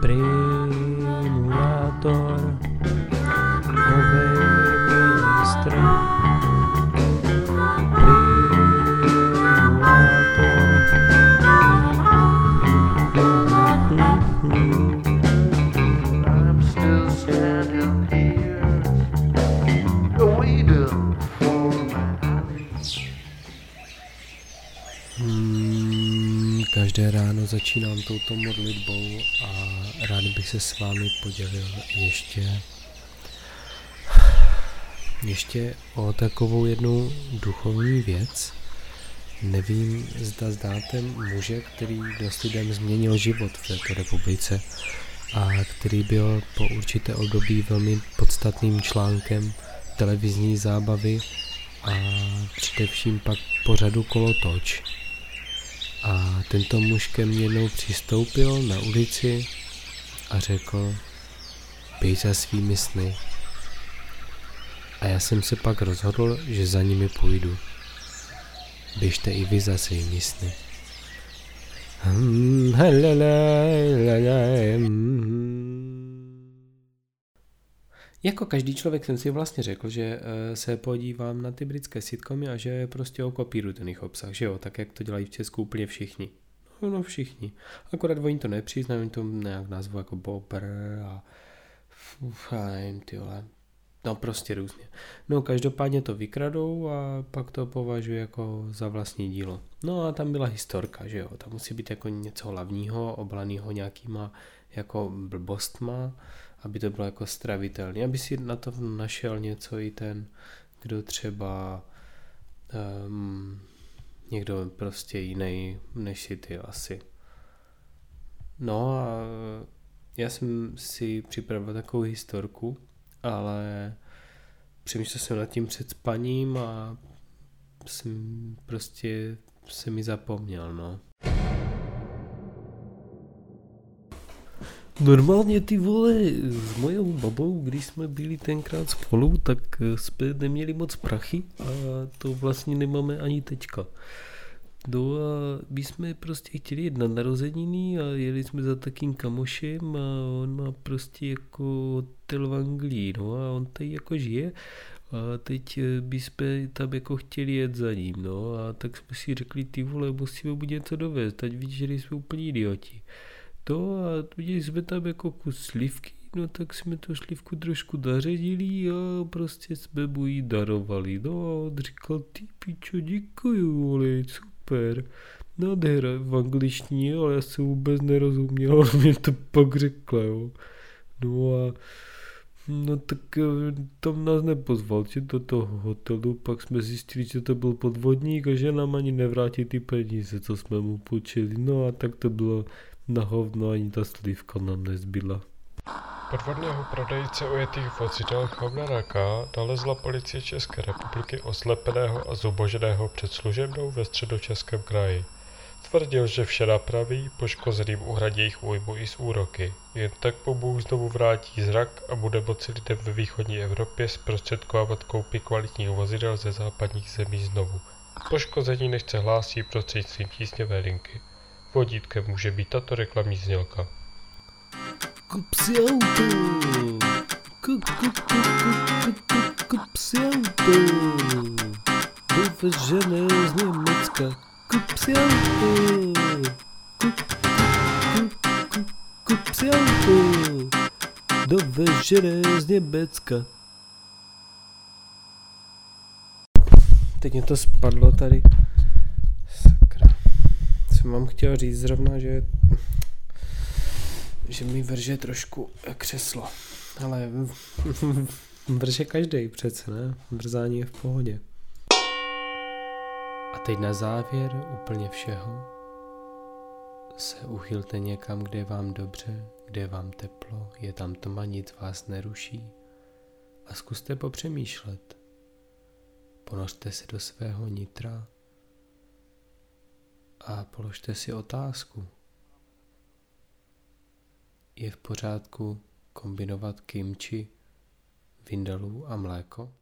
premulatório. Každé ráno začínám touto modlitbou a rád bych se s vámi podělil ještě ještě o takovou jednu duchovní věc. Nevím, zda znáte muže, který dost lidem změnil život v této republice a který byl po určité období velmi podstatným článkem televizní zábavy a především pak pořadu Kolotoč. A tento muž ke mně jednou přistoupil na ulici a řekl, běž za svými sny. A já jsem se pak rozhodl, že za nimi půjdu. Běžte i vy za svými sny. Hmm, Jako každý člověk jsem si vlastně řekl, že eh, se podívám na ty britské sitcomy a že prostě okopíru ten jejich obsah, že jo, tak jak to dělají v Česku úplně všichni. No, no všichni. Akorát oni to nepřiznají, oni to nějak nazvu jako Bobr a uf, nevím, ty vole. No prostě různě. No každopádně to vykradou a pak to považuji jako za vlastní dílo. No a tam byla historka, že jo, tam musí být jako něco hlavního, oblaného nějakýma jako blbostma, aby to bylo jako stravitelné, aby si na to našel něco i ten, kdo třeba um, někdo prostě jiný než si ty asi. No a já jsem si připravil takovou historku, ale přemýšlel jsem nad tím před spaním a jsem prostě se mi zapomněl, no. Normálně ty vole, s mojou babou, když jsme byli tenkrát spolu, tak eh, jsme neměli moc prachy a to vlastně nemáme ani teďka. No a my jsme prostě chtěli jít na narozeniny a jeli jsme za takým kamošem a on má prostě jako hotel v Anglii, no a on tady jako žije a teď eh, bychom tam jako chtěli jet za ním, no a tak jsme si řekli, ty vole, musíme mu něco dovést, teď vidíš, že jsme úplně idioti to a viděli jsme tam jako kus slivky, no tak jsme tu slivku trošku daředili a prostě jsme mu ji darovali. No a on říkal, ty pičo, děkuju, vole, super. Nádhera v angličtině, ale já jsem vůbec nerozuměl, ale mě to pak řekla, jo. No a No tak eh, tam nás nepozval, že do toho hotelu, pak jsme zjistili, že to byl podvodník a že nám ani nevrátí ty peníze, co jsme mu půjčili. No a tak to bylo na hovno ani ta slívka nám nezbyla. Podvodného prodejce ujetých vozidel Chovnara K. nalezla policie České republiky oslepeného a zuboženého před služebnou ve středočeském kraji. Tvrdil, že vše napraví, poškozeným uhradí jejich újmu i z úroky. Jen tak po Bůh znovu vrátí zrak a bude moci lidem ve východní Evropě zprostředkovávat koupy kvalitních vozidel ze západních zemí znovu. Poškození nechce hlásí prostřednictvím tísňové linky. Vodítkem může být tato reklamní znělka. Kup si auto! Kup, kup, kup, kup, kup, kup, kup si auto! Dovežené z Německa. Kup si auto! Kup, kup, kup, kup, kup si auto! Dovežené z Německa. Teď mě to spadlo tady. Jsem vám chtěl říct zrovna, že že mi vrže trošku křeslo. Ale vrže každý přece, ne? Vrzání je v pohodě. A teď na závěr úplně všeho se uchylte někam, kde je vám dobře, kde je vám teplo, je tam tma, nic vás neruší. A zkuste popřemýšlet. Ponořte se do svého nitra a položte si otázku. Je v pořádku kombinovat kimči, vindalů a mléko?